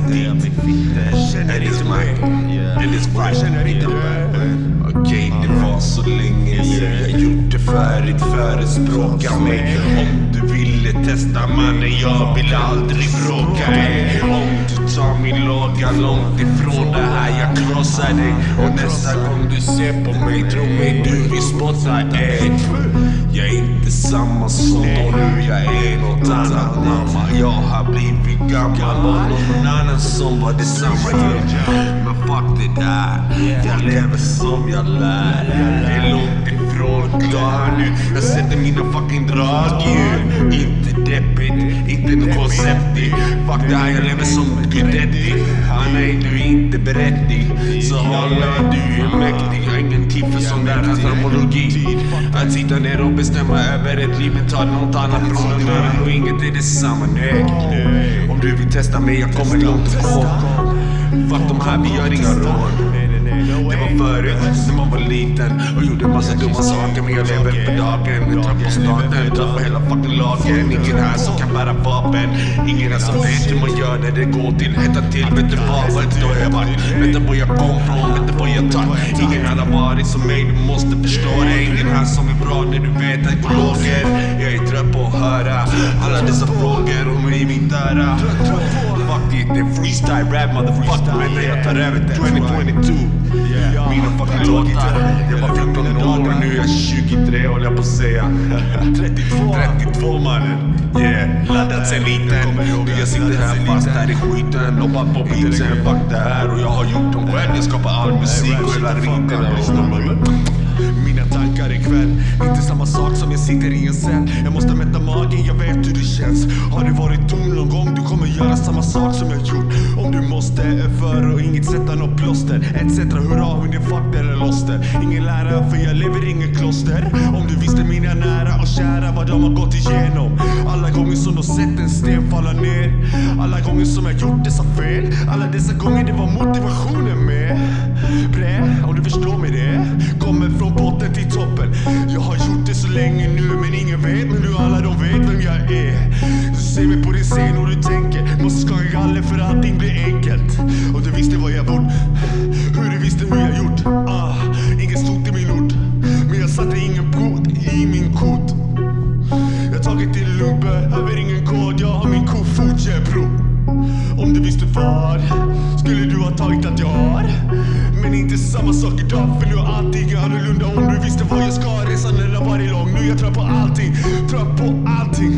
dit. Är det mig? Eller ska Okej, det var så länge nu. Jag gjort det färdigt, förespråka mig. Om du ville testa mannen, jag vill aldrig bråka. Ey. Om du tar min låga långt ifrån det här, jag krossar dig. Och nästa gång du ser på mig, tro mig, du vill spotta. Ey. Är inte samma som då nu, jag är något annat mamma. Jag har blivit gammal och någon annan som var detsamma. Yeah. Men fuck det där, jag lever som jag lär. Det är långt ifrån klar nu. Jag sätter mina fucking drag ju. Inte deppigt, inte något konceptigt. Fuck det här, jag lever som Guidetti. Ah, nej, du är inte berättig. Alla du är mäktig. Har ingen tid för sån där antropologi. Att sitta ner och bestämma över ett liv men ta något annat från en annan och inget är detsamma. Nej. Om du vill testa mig, jag kommer långt ifrån. Fuck de här, vi gör inga rån. Förut, när man var liten och gjorde massa dumma saker Men jag lever för dagen, trampar tar på staten, tar på hela fucking lagen. Ingen här som kan bära vapen, ingen här som vet hur man gör när det går till Hetta till, vet du vad, vet du var jag varit? Vet du var jag kom från, vet du vad jag tagit? Ingen här har varit som mig, du måste förstå det. Ingen här som är bra när du vet att Jag är trött på att höra alla dessa frågor om mig i mitt öra Fuck it, det är freestyle rap motherfucker. Men jag tar över 2022 säga. 32 32 mannen Yeah, laddat sen liten Jag sitter här fast här i skiten Lobbat på beatsen, fuck det här Och jag har gjort dem själv. Jag skapar all musik och hela riten mina tankar ikväll Inte samma sak som jag sitter i en cell. Jag måste känns. Har du varit dum någon gång? Du kommer göra samma sak som jag gjort. Om du måste, för och inget sätta något plåster. Etc. Hurra, hur ni fucked eller är loster. Ingen lära, för jag lever i inget kloster. Om du visste mina nära och kära vad de har gått igenom. Alla gånger som de sett en sten falla ner. Alla gånger som jag gjort dessa fel. Alla dessa gånger det var motivationen med. Bre, om du förstår mig det. Kommer från botten till toppen. Jag har gjort det så länge nu men ingen vet Men nu ser mig på din scen och du tänker Måste skaka galler för allting blir enkelt? Och du visste vad jag gjort Hur du visste hur jag gjort. Ah, Ingen stod i min ort Men jag satte ingen fot i min kot Jag tagit det lugnt, behöver ingen kod Jag har min kofot, yeah bro Om du visste vad Skulle du ha tagit att jag har men inte samma sak idag för nu är allting annorlunda. Om du visste vad jag ska, resan den har varit lång. Nu är jag trött på allting, trött på allting.